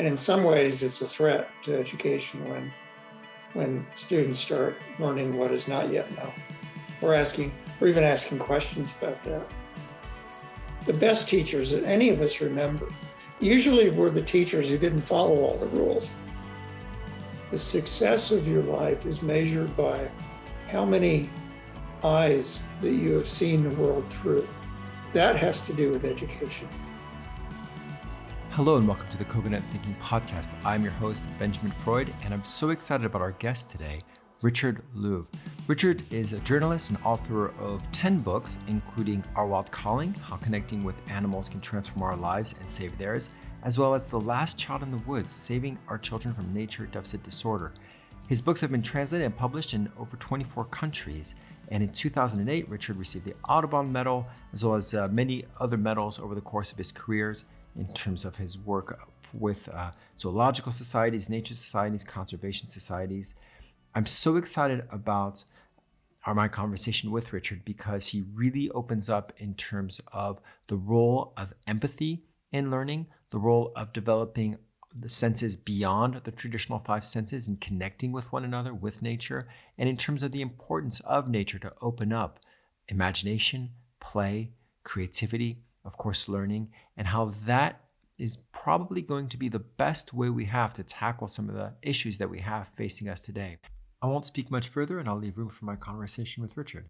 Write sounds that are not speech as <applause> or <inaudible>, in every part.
And in some ways, it's a threat to education when, when students start learning what is not yet known, or asking, or even asking questions about that. The best teachers that any of us remember usually were the teachers who didn't follow all the rules. The success of your life is measured by how many eyes that you have seen the world through. That has to do with education. Hello and welcome to the Coconut Thinking Podcast. I'm your host, Benjamin Freud, and I'm so excited about our guest today, Richard Louv. Richard is a journalist and author of 10 books, including Our Wild Calling How Connecting with Animals Can Transform Our Lives and Save Theirs, as well as The Last Child in the Woods Saving Our Children from Nature Deficit Disorder. His books have been translated and published in over 24 countries. And in 2008, Richard received the Audubon Medal, as well as uh, many other medals over the course of his careers in terms of his work with uh, zoological societies, nature societies, conservation societies. I'm so excited about our my conversation with Richard because he really opens up in terms of the role of empathy in learning, the role of developing the senses beyond the traditional five senses and connecting with one another, with nature, and in terms of the importance of nature to open up imagination, play, creativity, of course, learning, and how that is probably going to be the best way we have to tackle some of the issues that we have facing us today. I won't speak much further and I'll leave room for my conversation with Richard.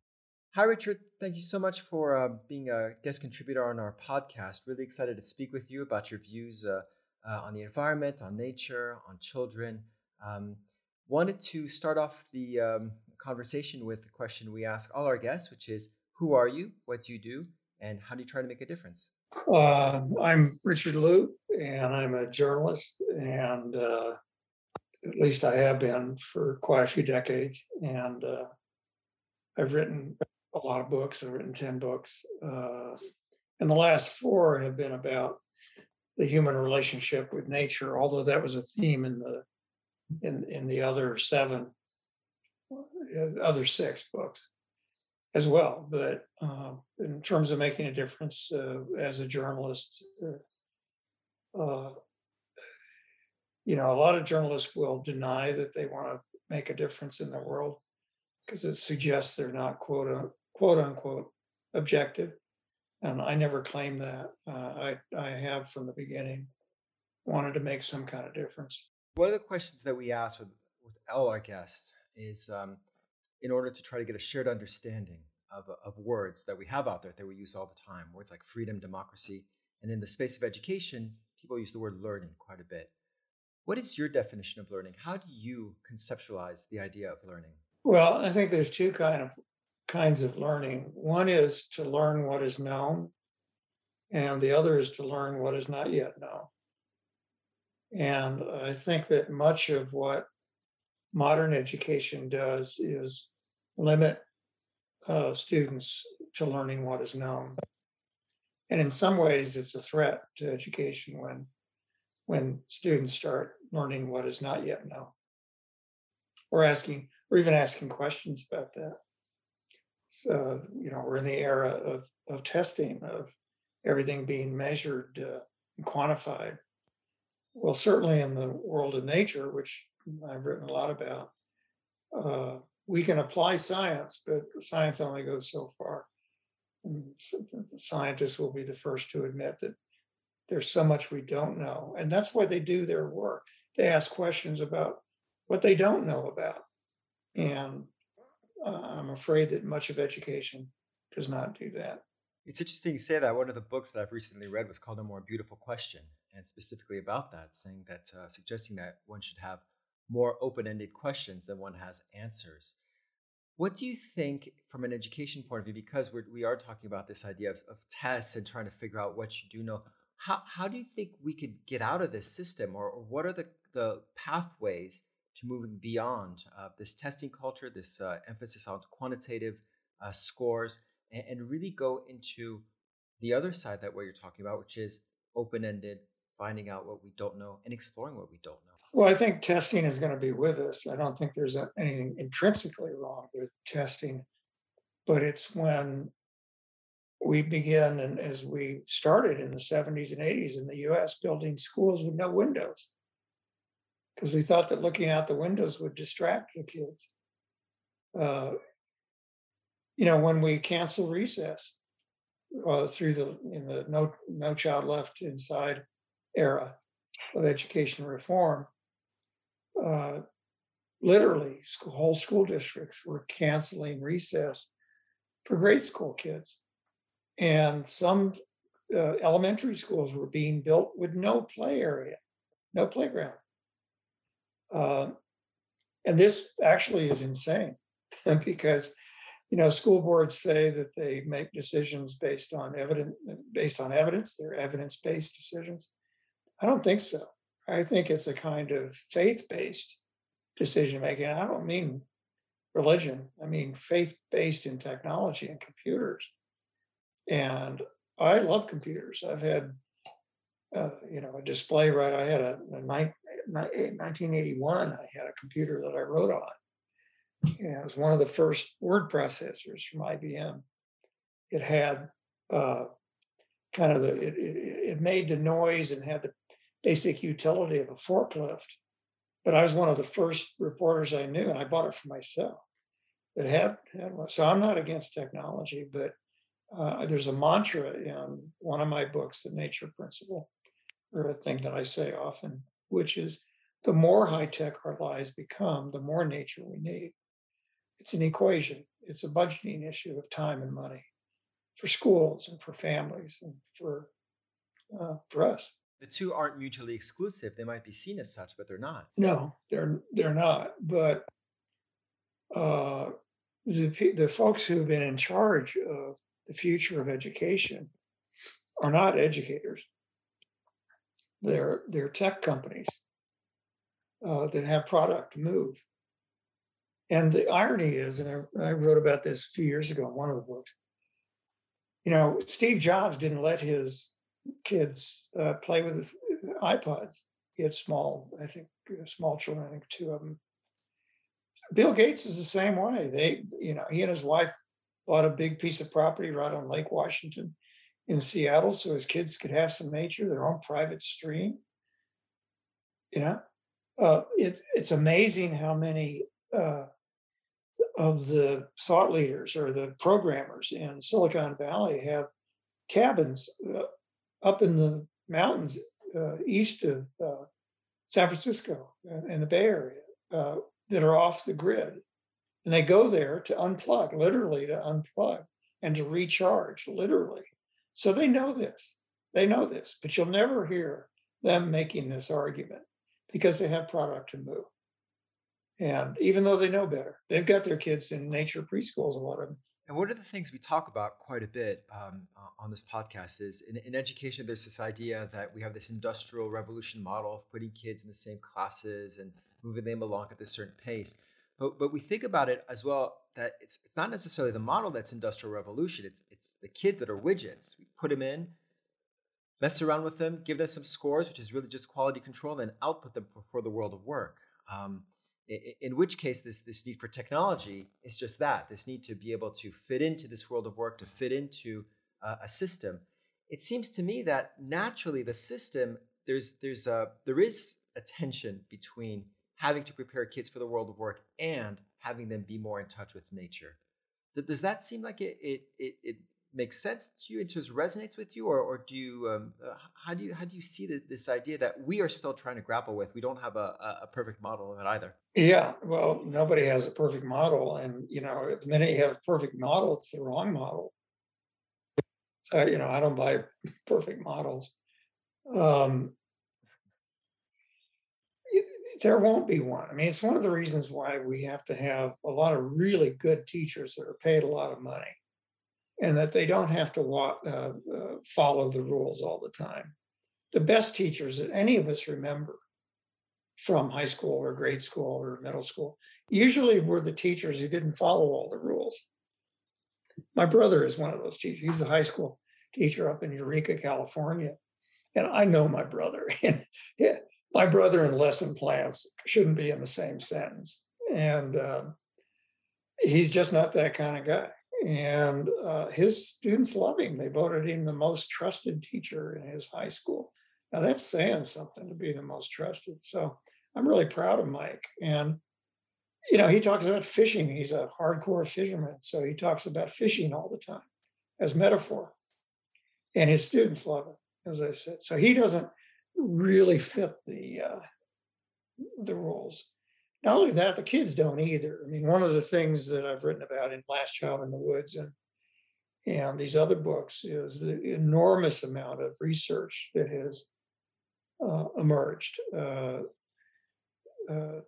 Hi, Richard. Thank you so much for uh, being a guest contributor on our podcast. Really excited to speak with you about your views uh, uh, on the environment, on nature, on children. Um, wanted to start off the um, conversation with the question we ask all our guests, which is Who are you? What do you do? And how do you try to make a difference? Uh, I'm Richard Louv, and I'm a journalist, and uh, at least I have been for quite a few decades. And uh, I've written a lot of books. I've written ten books, uh, and the last four have been about the human relationship with nature. Although that was a theme in the in in the other seven, uh, other six books as well. But uh, in terms of making a difference uh, as a journalist, uh, uh, you know, a lot of journalists will deny that they want to make a difference in the world because it suggests they're not quote quote unquote objective. And I never claimed that. Uh, I I have from the beginning wanted to make some kind of difference. One of the questions that we ask with, with all our guests is um, in order to try to get a shared understanding of, uh, of words that we have out there that we use all the time words like freedom, democracy. And in the space of education, people use the word learning quite a bit. What is your definition of learning? How do you conceptualize the idea of learning? Well, I think there's two kind of kinds of learning. One is to learn what is known, and the other is to learn what is not yet known. And I think that much of what modern education does is limit uh, students to learning what is known. And in some ways, it's a threat to education when, when students start learning what is not yet known or asking, or even asking questions about that. So, you know, we're in the era of, of testing, of everything being measured uh, and quantified. Well, certainly in the world of nature, which I've written a lot about, uh, we can apply science, but science only goes so far. Scientists will be the first to admit that there's so much we don't know. And that's why they do their work. They ask questions about what they don't know about. And uh, I'm afraid that much of education does not do that. It's interesting you say that. One of the books that I've recently read was called A More Beautiful Question, and specifically about that, saying that, uh, suggesting that one should have more open ended questions than one has answers. What do you think, from an education point of view, because we're, we are talking about this idea of, of tests and trying to figure out what you do know, how, how do you think we could get out of this system, or, or what are the, the pathways to moving beyond uh, this testing culture, this uh, emphasis on quantitative uh, scores, and, and really go into the other side that what you're talking about, which is open ended, finding out what we don't know and exploring what we don't know? Well, I think testing is going to be with us. I don't think there's anything intrinsically wrong with testing, but it's when we begin, and as we started in the 70s and 80s in the US, building schools with no windows. because we thought that looking out the windows would distract the kids. Uh, you know, when we cancel recess uh, through the in the no no child left inside era of education reform, uh, literally school, whole school districts were canceling recess for grade school kids, and some uh, elementary schools were being built with no play area, no playground. Uh, and this actually is insane <laughs> because you know school boards say that they make decisions based on evidence based on evidence they're evidence-based decisions i don't think so. I think it's a kind of faith-based decision making i don't mean religion. I mean faith-based in technology and computers. And i love computers. I've had uh, you know a display right? I had a, a 1981 i had a computer that i wrote on. It was one of the first word processors from IBM. It had uh, kind of the it, it, it, made the noise and had the basic utility of a forklift. But I was one of the first reporters I knew, and I bought it for myself. That had had one. So I'm not against technology, but uh, there's a mantra in one of my books, The Nature Principle, or a thing that I say often, which is the more high tech our lives become, the more nature we need it's an equation. It's a budgeting issue of time and money for schools and for families and for uh, for us. The two aren't mutually exclusive. They might be seen as such, but they're not. No, they're they're not. But uh, the the folks who've been in charge of the future of education are not educators. They're they're tech companies uh, that have product move. And the irony is, and I, I, wrote about this a few years ago in one of the books, you know, Steve Jobs didn't let his kids uh, play with iPods. He had small, I think, uh, small children, I think two of them. Bill Gates is the same way. They, you know, he and his wife bought a big piece of property right on Lake Washington in Seattle so his kids could have some nature, their own private stream. You know, uh, it, it's amazing how many uh, of the thought leaders or the programmers in Silicon Valley have cabins uh, up in the mountains uh, east of uh, San Francisco and the Bay Area uh, that are off the grid. And they go there to unplug, literally to unplug and to recharge, literally. So they know this. They know this, but you'll never hear them making this argument because they have product to move. And even though they know better, they've got their kids in nature preschools, a lot of them. And one of the things we talk about quite a bit um, uh, on this podcast is in, in, education, there's this idea that we have this industrial revolution model of putting kids in the same classes and moving them along at this certain pace. But, but we think about it as well that it's, it's not necessarily the model that's industrial revolution, it's, it's the kids that are widgets. We put them in, mess around with them, give them some scores, which is really just quality control, and then output them for, for the world of work. Um, in which case this this need for technology is just that this need to be able to fit into this world of work to fit into uh, a system. It seems to me that naturally the system there's there's a there is a tension between having to prepare kids for the world of work and having them be more in touch with nature. Does that seem like it it it, it makes sense to you? It just resonates with you, or, or do you? Um, uh, how do you how do you see the, this idea that we are still trying to grapple with? We don't have a, a perfect model of it either. Yeah, well, nobody has a perfect model, and you know, the minute you have a perfect model, it's the wrong model. So you know, I don't buy <laughs> perfect models. Um, there won't be one. I mean, it's one of the reasons why we have to have a lot of really good teachers that are paid a lot of money and that they don't have to walk, uh, uh, follow the rules all the time. The best teachers that any of us remember from high school or grade school or middle school usually were the teachers who didn't follow all the rules. My brother is one of those teachers. He's a high school teacher up in Eureka, California. And I know my brother. <laughs> And yeah, my brother and lesson plans shouldn't be in the same sentence. And uh, he's just not that kind of guy and uh, his students love him. They voted him the most trusted teacher in his high school. Now that's saying something to be the most trusted. So I'm really proud of Mike. And, you know, he talks about fishing. He's a hardcore fisherman. So he talks about fishing all the time as metaphor. And his students love it, as I said. So he doesn't really fit the uh, the roles. Not only that, the kids don't either. I mean, one of the things that I've written about in Last Child in the Woods and and these other books is the enormous amount of research that has uh, emerged. Uh, uh,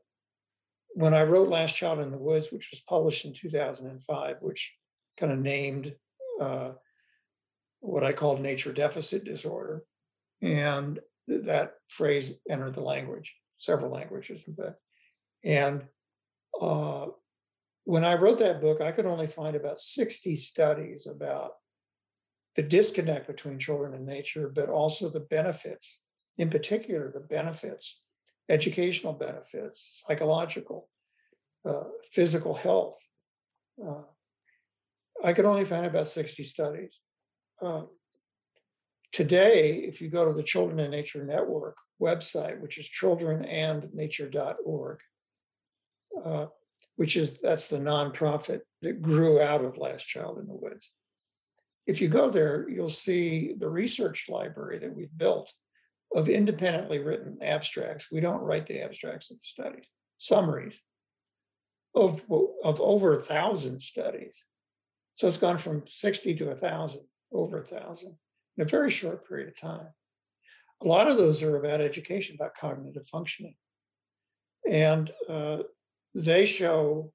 when I wrote Last Child in the Woods, which was published in 2005, which kind of named uh, what I called nature deficit disorder, and th- that phrase entered the language, several languages, in fact. And uh, when I wrote that book, I could only find about 60 studies about the disconnect between children and nature, but also the benefits, in particular, the benefits, educational benefits, psychological, uh, physical health. Uh, I could only find about 60 studies. Uh, today, if you go to the Children and Nature Network website, which is childrenandnature.org, uh, which is that's the nonprofit that grew out of Last Child in the Woods. If you go there, you'll see the research library that we've built of independently written abstracts. We don't write the abstracts of the studies, summaries of, of over a thousand studies. So it's gone from 60 to a thousand, over a thousand in a very short period of time. A lot of those are about education, about cognitive functioning. And uh, they show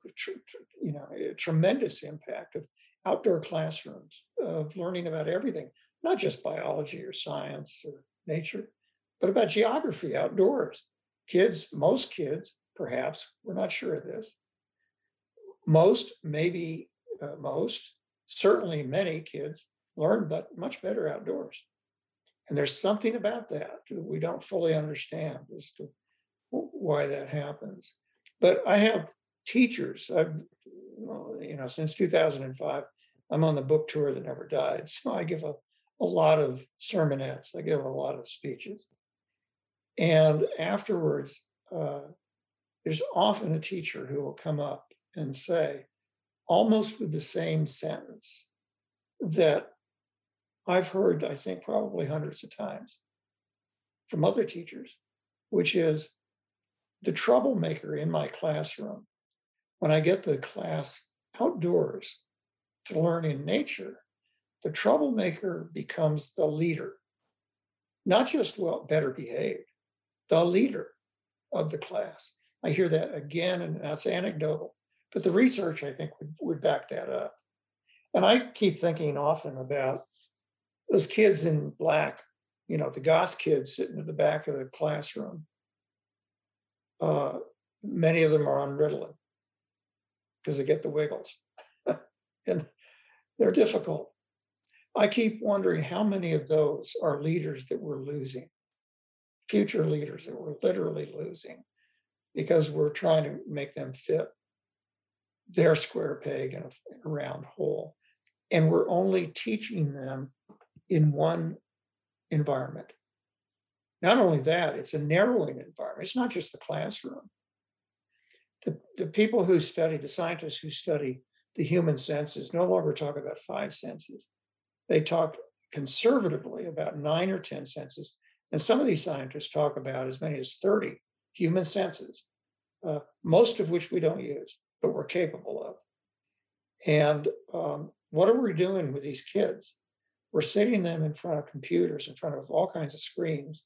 you know a tremendous impact of outdoor classrooms of learning about everything not just biology or science or nature but about geography outdoors. Kids most kids perhaps we're not sure of this most maybe uh, most certainly many kids learn but much better outdoors. And there's something about that we don't fully understand as to why that happens but I have teachers. I've, you know, since 2005, I'm on the book tour that never died. <laughs> So I give a, a lot of sermonettes. I give a lot of speeches. And afterwards, uh, there's often a teacher who will come up and say, almost with the same sentence, that I've heard, I think, probably hundreds of times from other teachers, which is the troublemaker in my classroom when I get the class outdoors to learn in nature, the troublemaker becomes the leader, not just well better behaved, the leader of the class. I hear that again, and that's anecdotal, but the research I think would, would back that up. And I keep thinking often about those kids in black, you know, the goth kids sitting at the back of the classroom uh, many of them are on Ritalin because they get the wiggles. <laughs> and they're difficult. I keep wondering how many of those are leaders that we're losing, future leaders that we're literally losing because we're trying to make them fit their square peg in a, in a round hole. And we're only teaching them in one environment. Not only that, it's a narrowing environment. It's not just the classroom. The, the people who study, the scientists who study the human senses, no longer talk about five senses. They talk conservatively about nine or 10 senses. And some of these scientists talk about as many as 30 human senses, uh, most of which we don't use, but we're capable of. And um, what are we doing with these kids? We're sitting them in front of computers, in front of all kinds of screens,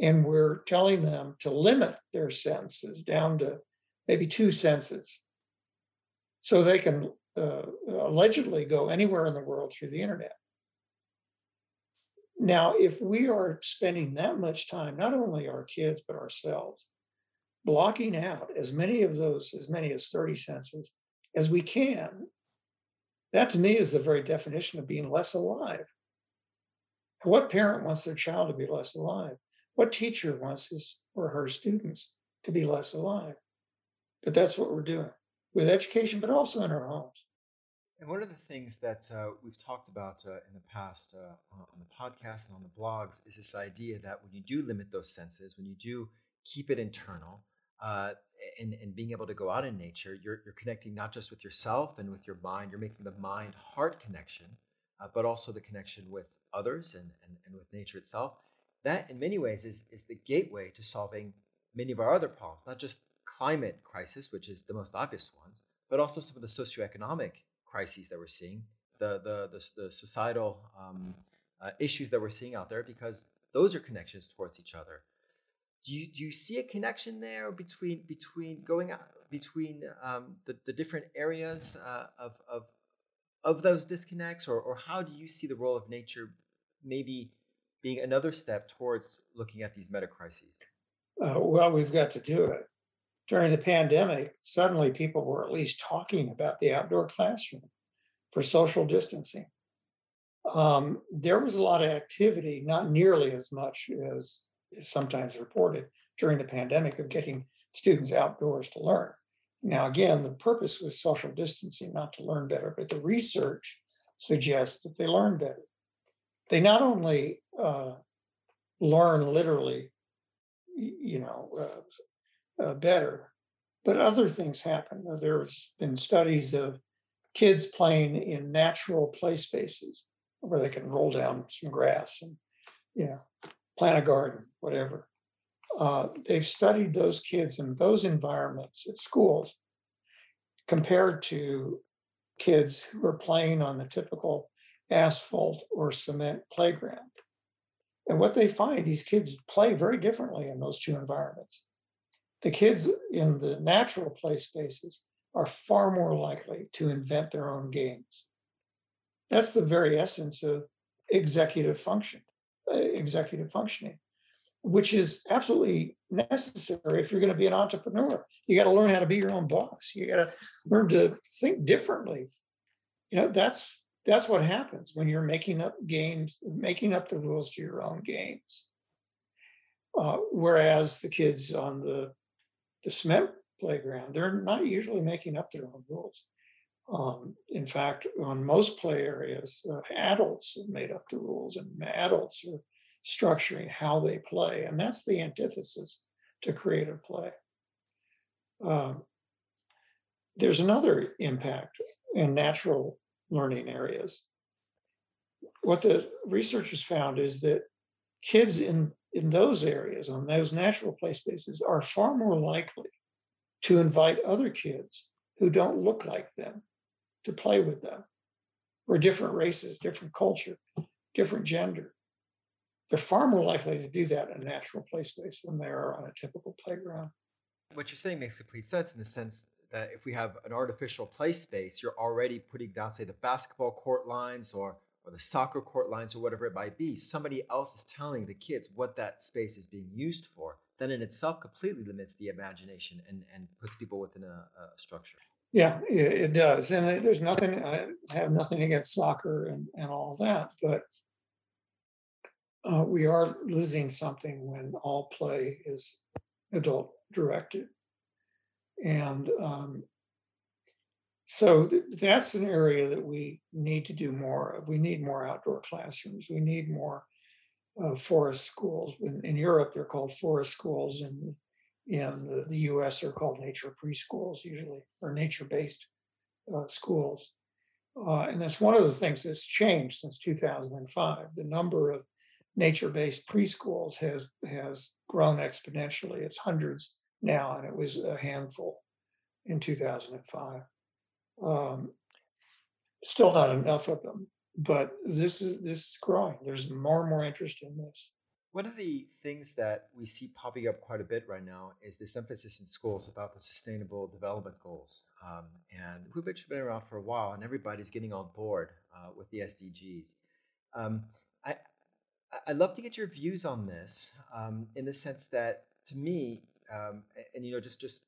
and we're telling them to limit their senses down to maybe two senses so they can uh, allegedly go anywhere in the world through the internet. Now, if we are spending that much time, not only our kids, but ourselves, blocking out as many of those, as many as 30 senses as we can, that to me is the very definition of being less alive. What parent wants their child to be less alive? What teacher wants his or her students to be less alive? But that's what we're doing with education, but also in our homes. And one of the things that uh, we've talked about uh, in the past uh, on the podcast and on the blogs is this idea that when you do limit those senses, when you do keep it internal, uh, and, and being able to go out in nature, you're, you're connecting not just with yourself and with your mind, you're making the mind heart connection, uh, but also the connection with others and, and, and with nature itself. That, in many ways, is, is the gateway to solving many of our other problems, not just climate crisis, which is the most obvious ones, but also some of the socioeconomic crises that we're seeing, the, the, the, the societal um, uh, issues that we're seeing out there, because those are connections towards each other. Do you do you see a connection there between between going out between um, the, the different areas uh, of, of of those disconnects or, or how do you see the role of nature maybe being another step towards looking at these meta crises uh, well we've got to do it during the pandemic suddenly people were at least talking about the outdoor classroom for social distancing um, there was a lot of activity not nearly as much as is sometimes reported during the pandemic of getting students outdoors to learn. Now, again, the purpose was social distancing, not to learn better, but the research suggests that they learn better. They not only uh, learn literally, you know, uh, uh, better, but other things happen. There's been studies of kids playing in natural play spaces where they can roll down some grass and, you know, plant a garden, whatever. Uh, they've studied those kids in those environments at schools compared to kids who are playing on the typical asphalt or cement playground. And what they find, these kids play very differently in those two environments. The kids in the natural play spaces are far more likely to invent their own games. That's the very essence of executive function. Uh, executive functioning, which is absolutely necessary if you're going to be an entrepreneur. You got to learn how to be your own boss. You got to learn to think differently. You know, that's that's what happens when you're making up games, making up the rules to your own games. Uh, whereas the kids on the the cement playground, they're not usually making up their own rules. Um, in fact, on most play areas, uh, adults have made up the rules and adults are structuring how they play. And that's the antithesis to creative play. Um, there's another impact in natural learning areas. What the researchers found is that kids in, in those areas, on those natural play spaces, are far more likely to invite other kids who don't look like them to play with them. We're different races, different culture, different gender. They're far more likely to do that in a natural play space than they are on a typical playground. What you're saying makes complete sense in the sense that if we have an artificial play space, you're already putting down, say, the basketball court lines or or the soccer court lines or whatever it might be, somebody else is telling the kids what that space is being used for, then in itself completely limits the imagination and, and puts people within a, a structure. Yeah, it, does. And there's nothing, I have nothing against soccer and, and all that, but uh, we are losing something when all play is adult directed. And um, so th- that's an area that we need to do more of. We need more outdoor classrooms. We need more uh, forest schools. In, in Europe, they're called forest schools, and in the, the US are called nature preschools usually, or nature-based uh, schools. Uh, and that's one of the things that's changed since 2005. The number of nature-based preschools has has grown exponentially. It's hundreds now, and it was a handful in 2005. Um, still not enough of them, but this is this is growing. There's more and more interest in this. One of the things that we see popping up quite a bit right now is this emphasis in schools about the sustainable development goals. Um, and we've been around for a while, and everybody's getting on board uh, with the SDGs. Um, I, I'd love to get your views on this um, in the sense that, to me, um, and you know, just just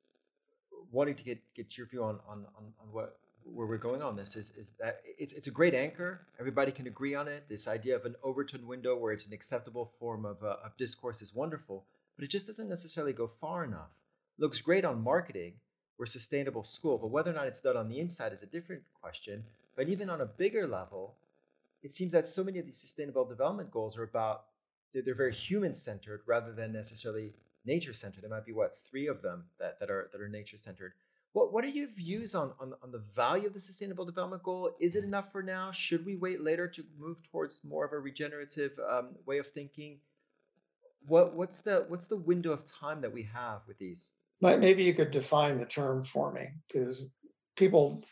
wanting to get get your view on on on, on what where we're going on this is, is that it's, it's a great anchor. Everybody can agree on it. This idea of an Overton window where it's an acceptable form of, uh, of discourse is wonderful, but it just doesn't necessarily go far enough. It looks great on marketing. We're a sustainable school, but whether or not it's done on the inside is a different question. But even on a bigger level, it seems that so many of these sustainable development goals are about they're, they're very human centered rather than necessarily nature centered. There might be what three of them that, that are that are nature centered. What what are your views on, on on the value of the Sustainable Development Goal? Is it enough for now? Should we wait later to move towards more of a regenerative um, way of thinking? What what's the what's the window of time that we have with these? Maybe you could define the term for me because people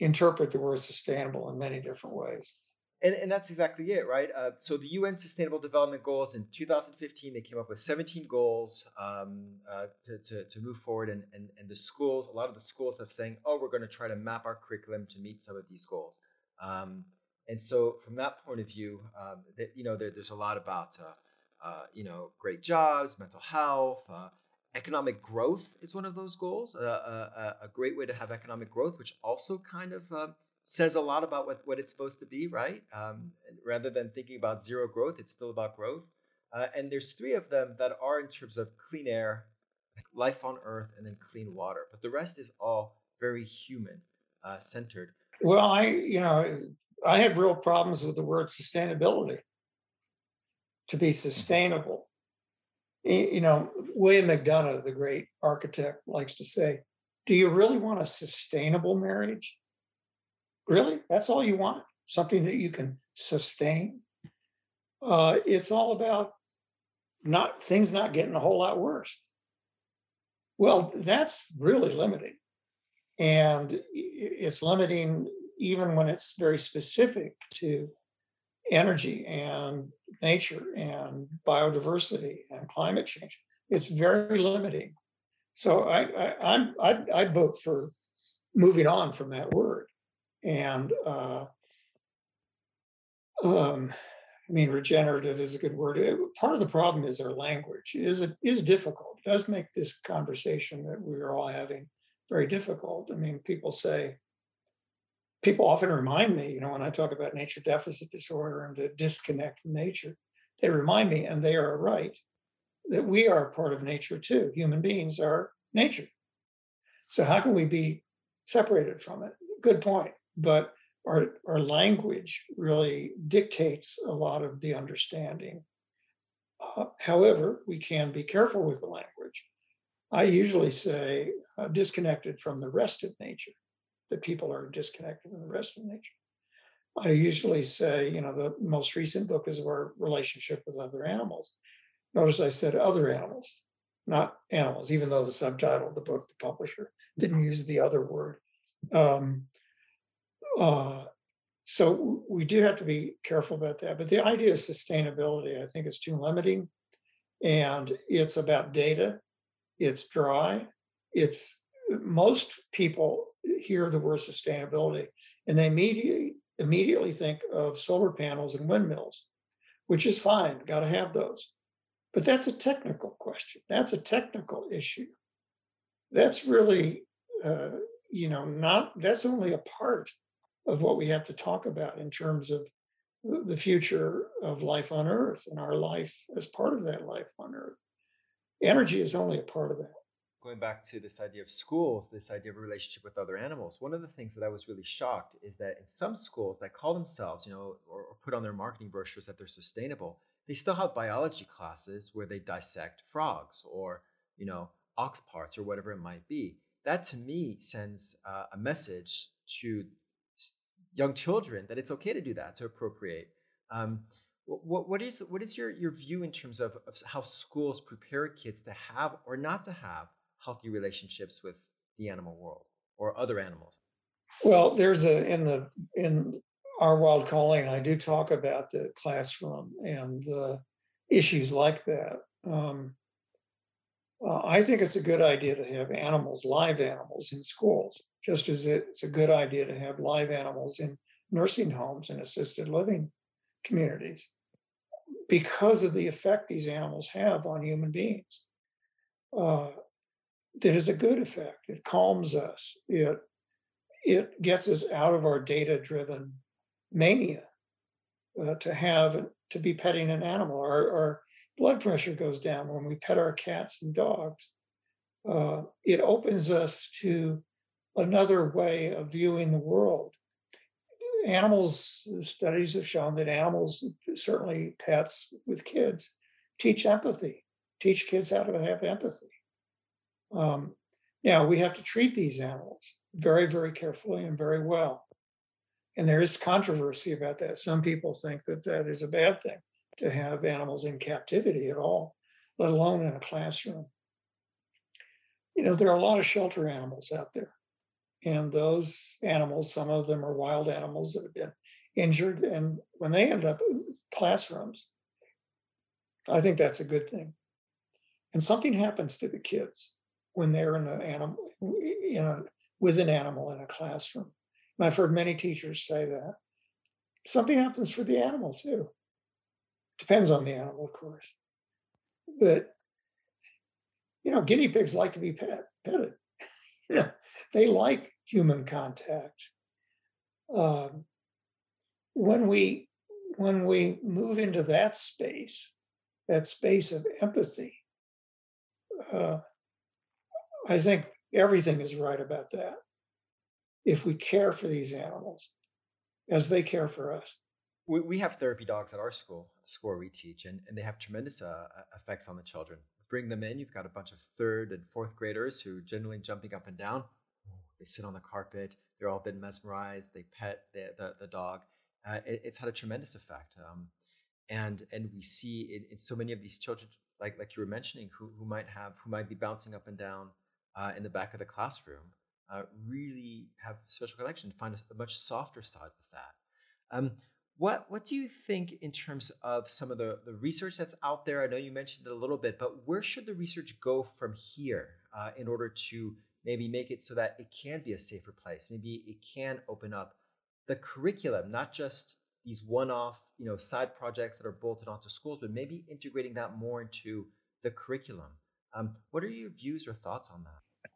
interpret the word sustainable in many different ways. And, and that's exactly it, right? Uh, so the UN Sustainable Development Goals in 2015, they came up with 17 goals um, uh, to, to, to, move forward. And, and, and the schools, a lot of the schools have saying, oh, we're going to try to map our curriculum to meet some of these goals. Um, and so from that point of view, um, that, you know, there, there's a lot about, uh, uh you know, great jobs, mental health, uh, economic growth is one of those goals. Uh, a, great way to have economic growth, which also kind of um, says a lot about what, what it's supposed to be, right? Um, rather than thinking about zero growth, it's still about growth. Uh, and there's three of them that are in terms of clean air, life on Earth, and then clean water. But the rest is all very human uh, centered. Well, I, you know, I have real problems with the word sustainability. To be sustainable, you know, William McDonough, the great architect, likes to say, "Do you really want a sustainable marriage?" Really? That's all you want? Something that you can sustain? Uh, it's all about not things not getting a whole lot worse. Well, that's really limiting. And it's limiting even when it's very specific to energy and nature and biodiversity and climate change. It's very limiting. So I, I, I'm, I'd, I'd vote for moving on from that word and uh, um, I mean, regenerative is a good word. It, part of the problem is our language is is difficult. It does make this conversation that we're all having very difficult. I mean, people say, people often remind me, you know, when I talk about nature deficit disorder and the disconnect from nature, they remind me, and they are right, that we are part of nature too. Human beings are nature. So how can we be separated from it? Good point but our, our language really dictates a lot of the understanding. Uh, however, we can be careful with the language. I usually say uh, disconnected from the rest of nature, that people are disconnected from the rest of nature. I usually say, you know, the most recent book is our relationship with other animals. Notice I said other animals, not animals, even though the subtitle of the book, the publisher, didn't use the other word. Um, uh, so we do have to be careful about that. But the idea of sustainability, I think, is too limiting, and it's about data. It's dry. It's most people hear the word sustainability and they immediately immediately think of solar panels and windmills, which is fine. Got to have those. But that's a technical question. That's a technical issue. That's really, uh, you know, not. That's only a part of what we have to talk about in terms of the future of life on earth and our life as part of that life on earth. Energy is only a part of that. Going back to this idea of schools, this idea of a relationship with other animals, one of the things that I was really shocked is that in some schools that call themselves, you know, or, or put on their marketing brochures that they're sustainable, they still have biology classes where they dissect frogs or, you know, ox parts or whatever it might be. That to me sends uh, a message to young children that it's okay to do that to appropriate. Um, what, what is what is your your view in terms of, of how schools prepare kids to have or not to have healthy relationships with the animal world or other animals? Well, there's a in the in our wild calling, I do talk about the classroom and the issues like that. Um, uh, I think it's a good idea to have animals, live animals, in schools just as it's a good idea to have live animals in nursing homes and assisted living communities because of the effect these animals have on human beings. Uh, that is a good effect. It calms us. It it gets us out of our data-driven mania uh, to have to be petting an animal. Our, our, blood pressure goes down when we pet our cats and dogs. Uh, it opens us to another way of viewing the world. Animals, studies have shown that animals, certainly pets with kids, teach empathy. teach kids how to have empathy. Um, now we have to treat these animals very, very carefully and very well. And there is controversy about that. Some people think that that is a bad thing to have animals in captivity at all, let alone in a classroom. You know, there are a lot of shelter animals out there. And those animals, some of them are wild animals that have been injured. And when they end up in classrooms, I think that's a good thing. And something happens to the kids when they're in an animal, in a, with an animal in a classroom. And I've heard many teachers say that. Something happens for the animal too. Depends on the animal, of course. But you know, guinea pigs like to be pet, petted. They like human contact. Um, when we when we move into that space, that space of empathy, uh, I think everything is right about that. If we care for these animals as they care for us. We, we have therapy dogs at our school, the school we teach, and, and they have tremendous uh, effects on the children. Bring them in, you've got a bunch of third and fourth graders who are generally jumping up and down. They sit on the carpet, they're all been mesmerized, they pet the, the, the dog. Uh, it, it's had a tremendous effect. Um, and and we see in, in so many of these children, like like you were mentioning, who, who might have who might be bouncing up and down uh, in the back of the classroom, uh, really have special connection, find a, a, much softer side with that. Um, what what do you think in terms of some of the, the research that's out there? I know you mentioned it a little bit, but where should the research go from here uh, in order to maybe make it so that it can be a safer place? Maybe it can open up the curriculum, not just these one-off, you know, side projects that are bolted onto schools, but maybe integrating that more into the curriculum. Um, what are your views or thoughts on that?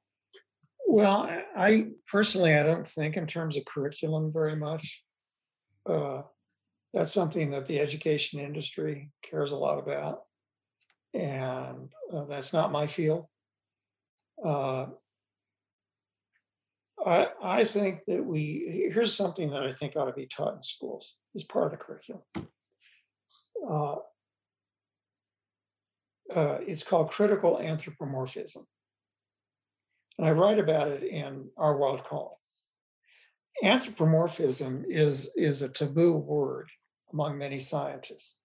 Well, I personally, I don't think in terms of curriculum very much. Uh, that's something that the education industry cares a lot about, and uh, that's not my field. Uh, I, I think that we here's something that I think ought to be taught in schools as part of the curriculum. Uh, uh it's called critical anthropomorphism. And I write about it in Our Wild Calling. Anthropomorphism is, is a taboo word among many scientists.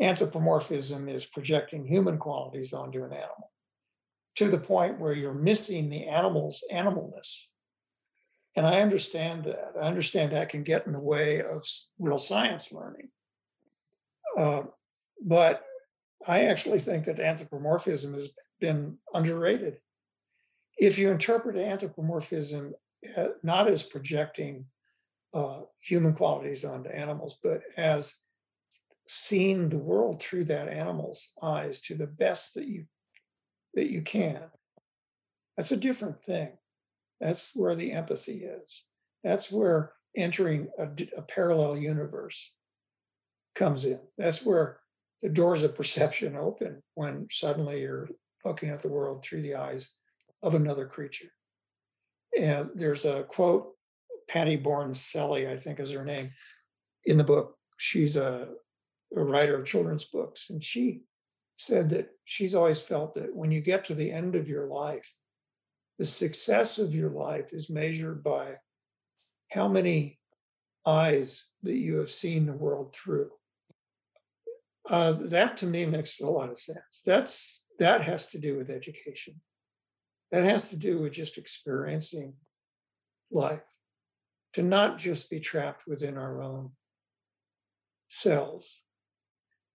Anthropomorphism is projecting human qualities onto an animal to the point where you're missing the animal's animalness. And I understand that. I understand that can get in the way of real science learning. Uh, but I actually think that anthropomorphism has been underrated if you interpret anthropomorphism uh, not as projecting uh, human qualities onto animals, but as seeing the world through that animal's eyes to the best that you that you can, that's a different thing. That's where the empathy is. That's where entering a, a parallel universe comes in. That's where the doors of perception open when suddenly you're looking at the world through the eyes of another creature. And there's a quote, Patty Born Selly, I think is her name, in the book. She's a, a writer of children's books. And she said that she's always felt that when you get to the end of your life, the success of your life is measured by how many eyes that you have seen the world through. Uh, that to me makes a lot of sense. That's that has to do with education. That has to do with just experiencing life, to not just be trapped within our own cells.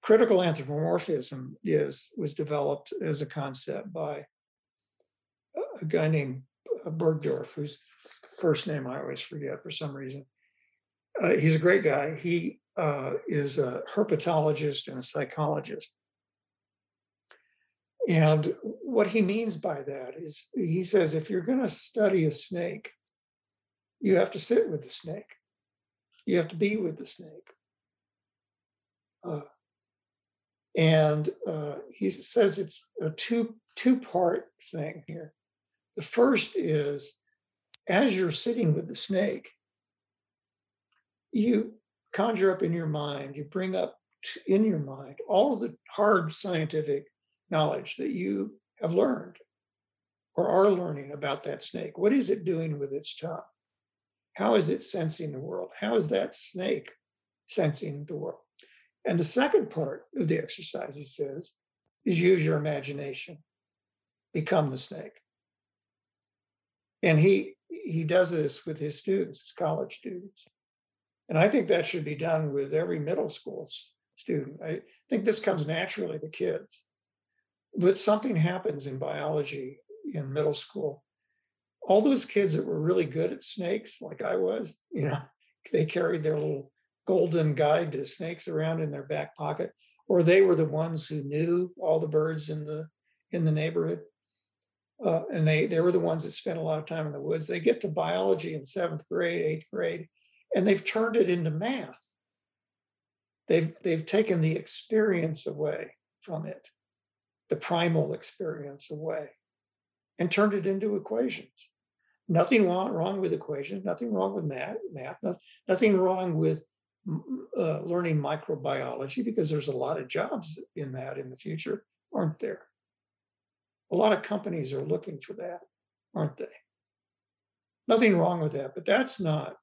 Critical anthropomorphism is was developed as a concept by a guy named uh, Burghardt, whose first name I always forget for some reason. Uh, he's a great guy. He uh, is a herpetologist and a psychologist. And what he means by that is he says if you're going to study a snake, you have to sit with the snake, you have to be with the snake. Uh, and uh, he says it's a two two part thing here. The first is as you're sitting with the snake, you conjure up in your mind, you bring up in your mind all the hard scientific knowledge that you have learned or are learning about that snake. What is it doing with its tongue? How is it sensing the world? How is that snake sensing the world? And the second part of the exercise, he says, is use your imagination, become the snake. And he he does this with his students, his college students. And I think that should be done with every middle school student. I think this comes naturally to kids. But something happens in biology in middle school. All those kids that were really good at snakes, like I was, <laughs> you know, they carried their little golden guide to snakes around in their back pocket, or they were the ones who knew all the birds in the in the neighborhood. Uh, and they they were the ones that spent a lot of time in the woods. They get to biology in seventh grade, eighth grade, and they've turned it into math. They've they've taken the experience away from it, the primal experience away, and turned it into equations. Nothing wrong, with equations, nothing wrong with math, math nothing wrong with uh, learning microbiology because there's a lot of jobs in that in the future, aren't there? A lot of companies are looking for that, aren't they? Nothing wrong with that, but that's not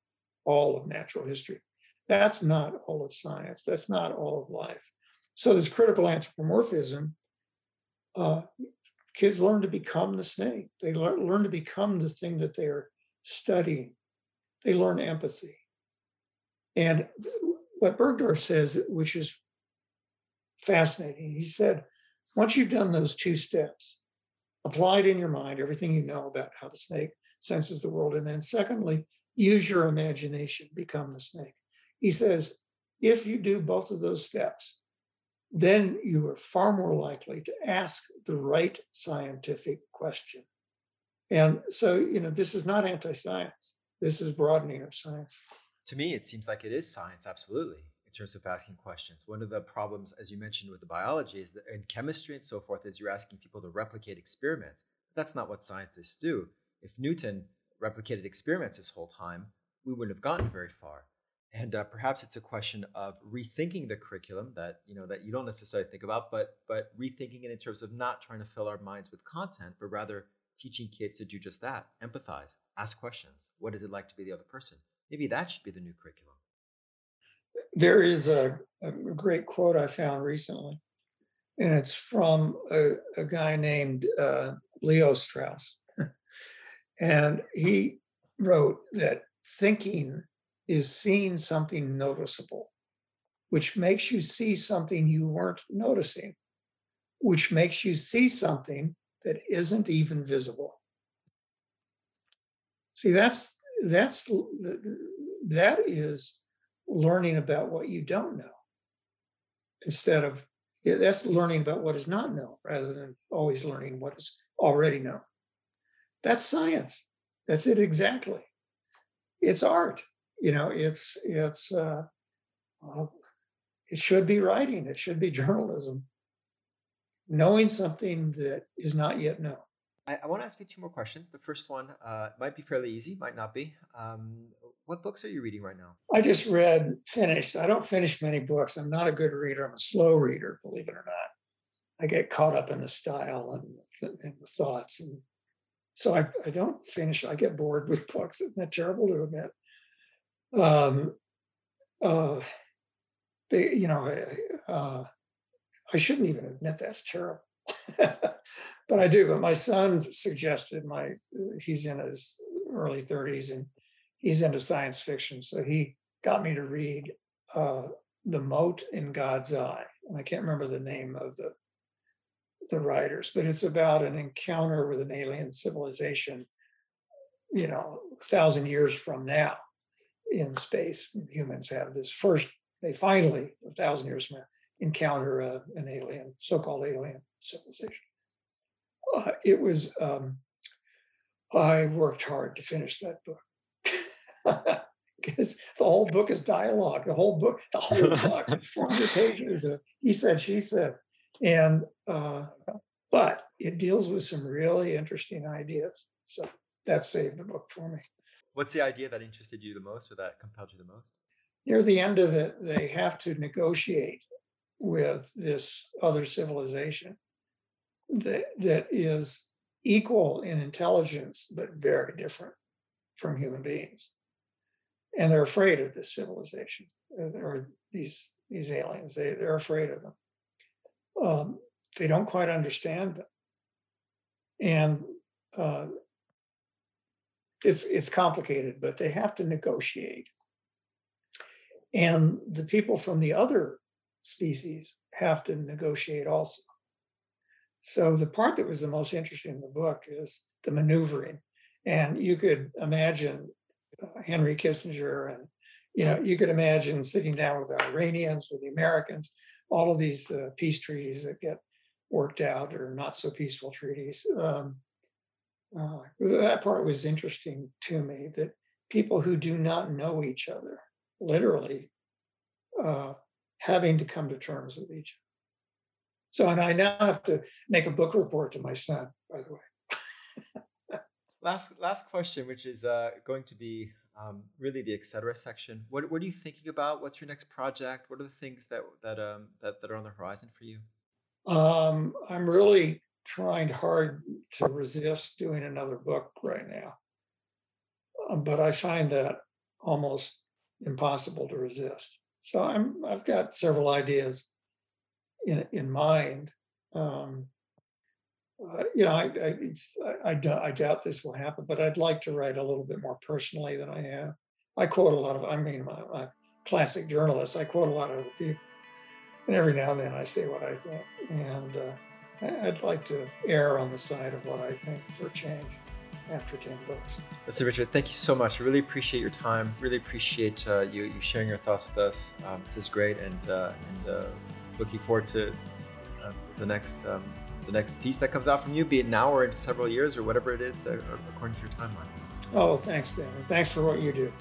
all of natural history. That's not all of science. That's not all of life. So this critical anthropomorphism, uh, kids learn to become the snake. They learn, learn to become the thing that they're studying. They learn empathy. And what Burghardt says, which is fascinating, he said, once you've done those two steps, apply it in your mind, everything you know about how the snake senses the world. And then, secondly, use your imagination, become the snake. He says, if you do both of those steps, then you are far more likely to ask the right scientific question. And so, you know, this is not anti science, this is broadening of science to me, it seems like it is science, absolutely, in terms of asking questions. One of the problems, as you mentioned with the biology, is that in chemistry and so forth, is you're asking people to replicate experiments. That's not what scientists do. If Newton replicated experiments this whole time, we wouldn't have gotten very far. And uh, perhaps it's a question of rethinking the curriculum that you know that you don't necessarily think about, but but rethinking it in terms of not trying to fill our minds with content, but rather teaching kids to do just that: empathize, ask questions. What is it like to be the other person? Maybe that should be the new curriculum. There is a, a great quote I found recently, and it's from a, a guy named uh, Leo Strauss. <laughs> and he wrote that thinking is seeing something noticeable, which makes you see something you weren't noticing, which makes you see something that isn't even visible. See, that's that's that is learning about what you don't know instead of that's learning about what is not known rather than always learning what is already known. That's science. That's it exactly. It's art you know it's it's uh, well, it should be writing it should be <laughs> journalism knowing something that is not yet known I, I want to ask you two more questions. The first one uh, might be fairly easy, might not be. Um, what books are you reading right now? I just read, finished. I don't finish many books. I'm not a good reader. I'm a slow reader, believe it or not. I get caught up in the style and, and the thoughts. And so I, I don't finish. I get bored <laughs> with books. Isn't that terrible to admit? Um, uh, you know, uh, I shouldn't even admit that's terrible. <laughs> but I do. But my son suggested my he's in his early 30s and he's into science fiction, so he got me to read uh, "The Mote in God's Eye," and I can't remember the name of the the writers, but it's about an encounter with an alien civilization. You know, a thousand years from now, in space, humans have this first. They finally, a thousand years from now, encounter uh, an alien, so-called alien civilization. Uh, it was, um, I worked hard to finish that book <laughs> because the whole book is dialogue. The whole book, the whole <laughs> book, 400 pages of he said, she said. And, uh, but it deals with some really interesting ideas. So that saved the book for me. What's the idea that interested you the most or that compelled you the most? Near the end of it, they have to negotiate with this other civilization that, that is equal in intelligence, but very different from human beings. And they're afraid of this civilization uh, or these, these aliens. They, they're afraid of them. Um, they don't quite understand them. And uh, it's it's complicated, but they have to negotiate. And the people from the other species have to negotiate also. So the part that was the most interesting in the book is the maneuvering. And you could imagine uh, Henry Kissinger and you know you could imagine sitting down with the Iranians, with the Americans, all of these uh, peace treaties that get worked out or not so peaceful treaties. Um, uh, that part was interesting to me that people who do not know each other, literally, uh, having to come to terms with each other. So, and I now have to make a book report to my son, by the way. last last question, which is uh, going to be um, really the etc. section. What what are you thinking about? What's your next project? What are the things that that um, that that are on the horizon for you? Um, I'm really trying hard to resist doing another book right now. Um, but I find that almost impossible to resist. So I'm I've got several ideas in in mind. Um, uh, you know, I I, I I, doubt this will happen, but I'd like to write a little bit more personally than I have. I quote a lot of, I mean, I'm classic journalist. I quote a lot of people, and every now and then I say what I think. And uh, I'd like to err on the side of what I think for change after 10 books. Listen, Richard, thank you so much. I really appreciate your time. Really appreciate uh, you, you sharing your thoughts with us. Um, this is great, and, uh, and uh, looking forward to uh, the next um, the next piece that comes out from you, be it now or in several years or whatever it is, that, according to your timelines. Oh, thanks, Ben. Thanks for what you do.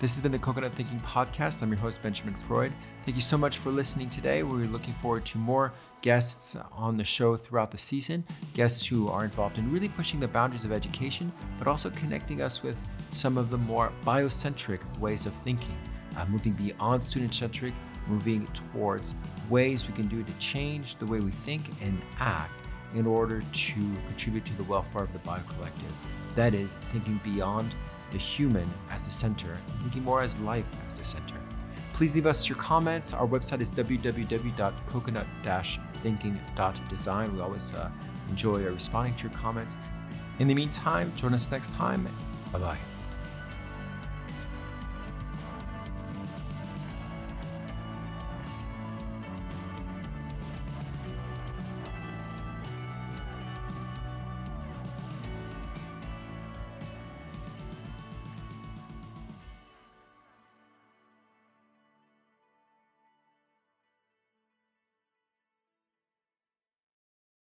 This has been the Coconut Thinking Podcast. I'm your host, Benjamin Freud. Thank you so much for listening today. We're looking forward to more guests on the show throughout the season, guests who are involved in really pushing the boundaries of education, but also connecting us with some of the more biocentric ways of thinking, uh, moving beyond student centric, moving towards ways we can do to change the way we think and act in order to contribute to the welfare of the bio collective. That is, thinking beyond the human as the center thinking more as life as the center. Please leave us your comments. Our website is www.coconut-thinking.design. We always uh, enjoy responding to your comments. In the meantime, join us next time. Bye bye.